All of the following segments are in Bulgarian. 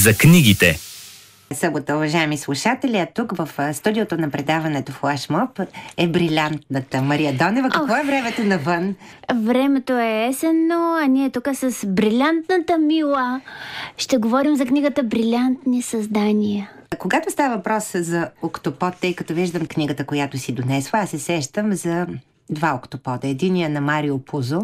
за книгите. Събота, уважаеми слушатели, а тук в студиото на предаването Флашмоб е брилянтната Мария Донева. Какво е времето навън? Времето е есенно, а ние тук с брилянтната Мила ще говорим за книгата Брилянтни създания. Когато става въпрос за октопод, тъй като виждам книгата, която си донесла, аз се сещам за два октопода. Единия на Марио Пузо,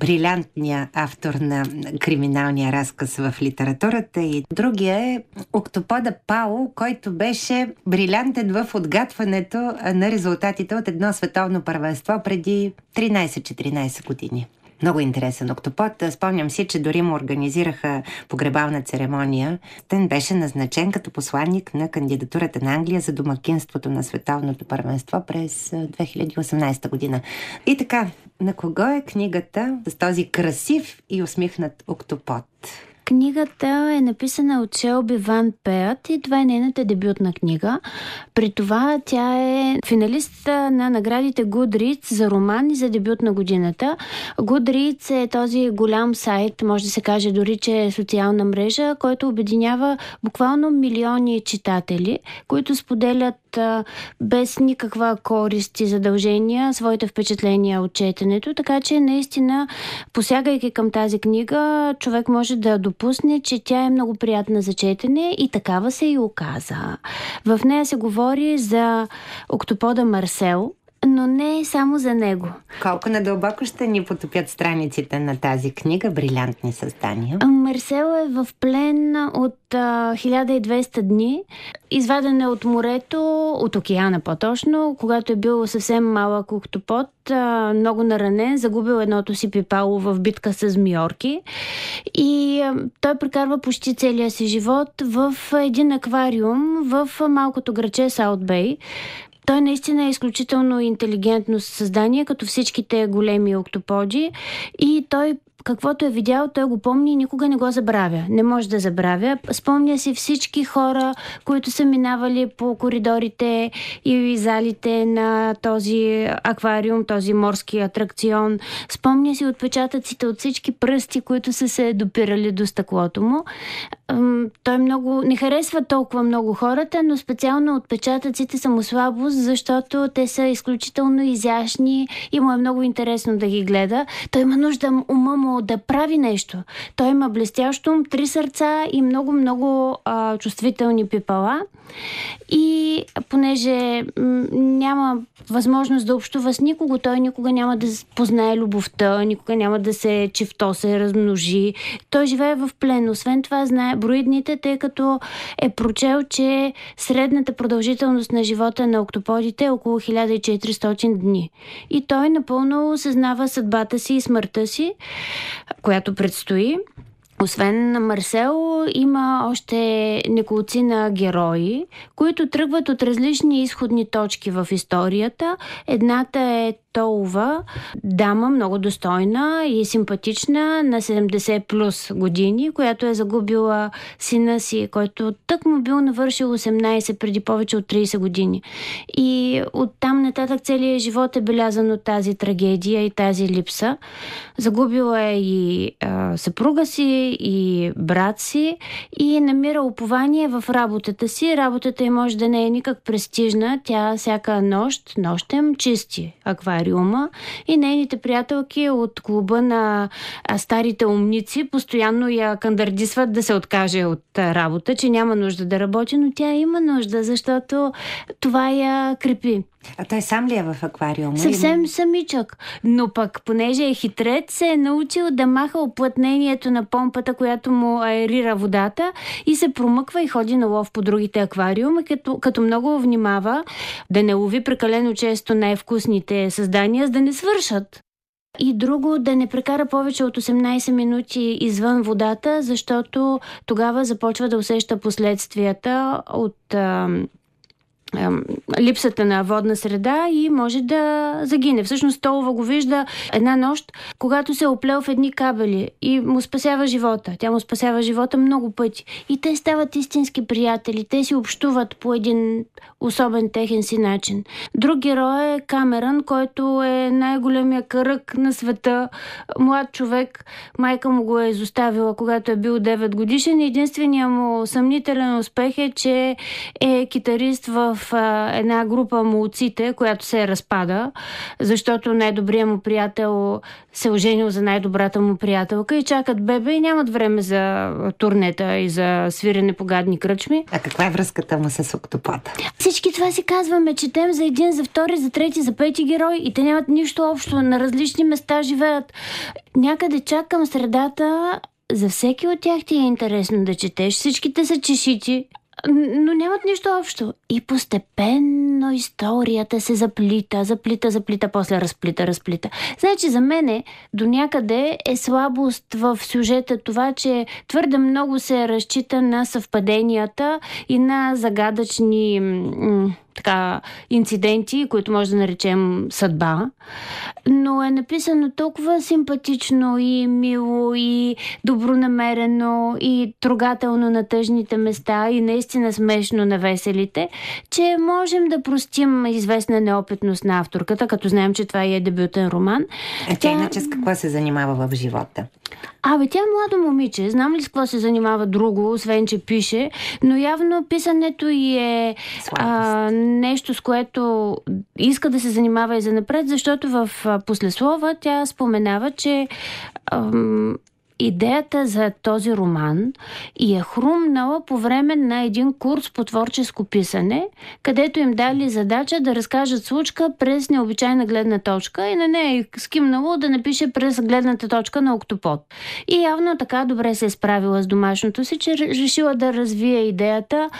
брилянтния автор на криминалния разказ в литературата и другия е Октопода Пао, който беше брилянтен в отгатването на резултатите от едно световно първенство преди 13-14 години. Много интересен октопод. Спомням си, че дори му организираха погребална церемония. Тен беше назначен като посланник на кандидатурата на Англия за домакинството на световното първенство през 2018 година. И така, на кого е книгата с този красив и усмихнат октопод? Книгата е написана от Шелби Ван Пеят и това е нейната дебютна книга. При това тя е финалист на наградите Goodreads за роман и за дебют на годината. Goodreads е този голям сайт, може да се каже дори, че е социална мрежа, който обединява буквално милиони читатели, които споделят без никаква корист и задължения своите впечатления от четенето, така че наистина, посягайки към тази книга, човек може да допусне, че тя е много приятна за четене и такава се и оказа. В нея се говори за октопода Марсел, но не само за него. Колко надълбоко ще ни потопят страниците на тази книга «Брилянтни създания»? Марсел е в плен от а, 1200 дни. Изваден е от морето, от океана по-точно, когато е бил съвсем малък октопод, а, много наранен, загубил едното си пипало в битка с Миорки. И а, той прекарва почти целия си живот в един аквариум в малкото граче Саут Бей. Той наистина е изключително интелигентно създание, като всичките големи октоподи и той каквото е видял, той го помни и никога не го забравя. Не може да забравя. Спомня си всички хора, които са минавали по коридорите и залите на този аквариум, този морски атракцион. Спомня си отпечатъците от всички пръсти, които са се допирали до стъклото му. Той много не харесва толкова много хората, но специално отпечатъците са му слабост, защото те са изключително изящни и му е много интересно да ги гледа. Той има нужда ума му да прави нещо. Той има блестящо ум, три сърца и много-много чувствителни пипала. И понеже м- няма възможност да общува с никого, той никога няма да познае любовта, никога няма да се чевто се размножи. Той живее в плен. Освен това, знае брои дните, тъй като е прочел, че средната продължителност на живота на октоподите е около 1400 дни. И той напълно осъзнава съдбата си и смъртта си, която предстои. Освен на Марсел, има още неколци на герои, които тръгват от различни изходни точки в историята. Едната е Толова, дама много достойна и симпатична на 70 плюс години, която е загубила сина си, който тък му бил навършил 18 преди повече от 30 години. И оттам нататък целият живот е белязан от тази трагедия и тази липса. Загубила е и а, съпруга си, и брат си и намира упование в работата си. Работата й може да не е никак престижна. Тя всяка нощ, нощем чисти аквариум аквариума и нейните приятелки от клуба на старите умници постоянно я кандардисват да се откаже от работа, че няма нужда да работи, но тя има нужда, защото това я крепи. А той сам ли е в аквариума? Съвсем или... самичък. Но пък, понеже е хитрец, се е научил да маха оплътнението на помпата, която му аерира водата и се промъква и ходи на лов по другите аквариуми, като, като много внимава да не лови прекалено често най-вкусните създания, за да не свършат. И друго, да не прекара повече от 18 минути извън водата, защото тогава започва да усеща последствията от липсата на водна среда и може да загине. Всъщност Толова го вижда една нощ, когато се е оплел в едни кабели и му спасява живота. Тя му спасява живота много пъти. И те стават истински приятели. Те си общуват по един особен техен си начин. Друг герой е Камерън, който е най-големия кръг на света. Млад човек. Майка му го е изоставила, когато е бил 9 годишен. Единственият му съмнителен успех е, че е китарист в а, една група молците, която се разпада, защото най-добрият му приятел се оженил за най-добрата му приятелка и чакат бебе и нямат време за турнета и за свирене по гадни кръчми. А каква е връзката му с октопода? Всички това си казваме. Четем за един, за втори, за трети, за пети герой и те нямат нищо общо. На различни места живеят. Някъде чак към средата за всеки от тях ти е интересно да четеш. Всичките са чешити но нямат нищо общо. И постепенно историята се заплита, заплита, заплита, после разплита, разплита. Значи за мене до някъде е слабост в сюжета това, че твърде много се разчита на съвпаденията и на загадъчни така, инциденти, които може да наречем съдба, но е написано толкова симпатично и мило и добронамерено и трогателно на тъжните места и наистина смешно на веселите, че можем да простим известна неопитност на авторката, като знаем, че това е дебютен роман. А тя иначе с какво се занимава в живота? Абе, тя е младо момиче. Знам ли с какво се занимава друго, освен че пише, но явно писането и е а, нещо, с което иска да се занимава и за напред, защото в послеслова тя споменава, че ам, идеята за този роман и е хрумнала по време на един курс по творческо писане, където им дали задача да разкажат случка през необичайна гледна точка и на нея е скимнало да напише през гледната точка на октопод. И явно така добре се е справила с домашното си, че решила да развие идеята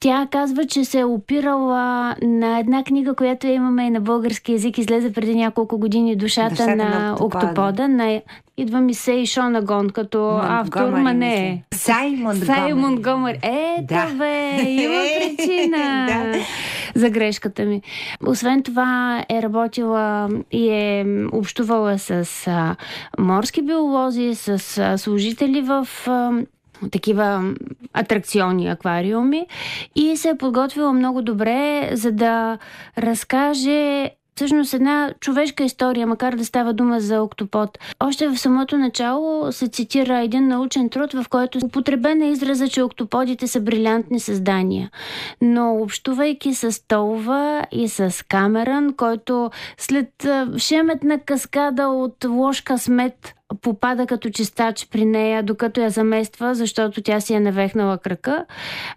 тя казва, че се е опирала на една книга, която имаме и на български язик, излезе преди няколко години Душата, Душата на, на октопода. октопода. На, идва ми се и Шонагон като Монтгомери, автор, ма не е. Саймон Саймон Гомер. Е, да. бе, има причина да. за грешката ми. Освен това е работила и е общувала с а, морски биолози, с а, служители в а, такива атракционни аквариуми и се е подготвила много добре, за да разкаже всъщност една човешка история, макар да става дума за октопод. Още в самото начало се цитира един научен труд, в който употребена е израза, че октоподите са брилянтни създания. Но общувайки с Толва и с Камерън, който след шеметна каскада от лош късмет попада като чистач при нея, докато я замества, защото тя си е навехнала крака.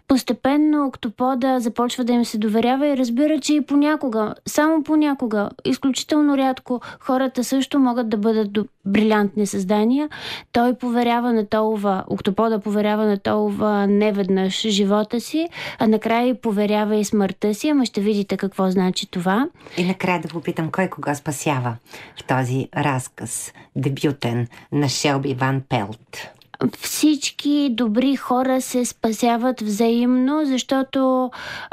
Постепенно октопода започва да им се доверява и разбира, че и понякога, само понякога, изключително рядко, хората също могат да бъдат брилянтни създания. Той поверява на Толова, октопода поверява на Толова неведнъж живота си, а накрая и поверява и смъртта си, ама ще видите какво значи това. И накрая да попитам, кой кога спасява в този разказ, дебютен на Шелби Ван Пелт? всички добри хора се спасяват взаимно, защото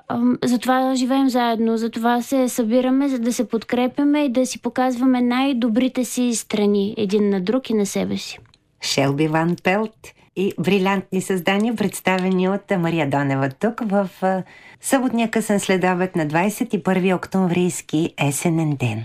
ам, затова живеем заедно, затова се събираме, за да се подкрепяме и да си показваме най-добрите си страни един на друг и на себе си. Шелби Ван Пелт и брилянтни създания, представени от Мария Донева тук в съботния късен следобед на 21 октомврийски есенен ден.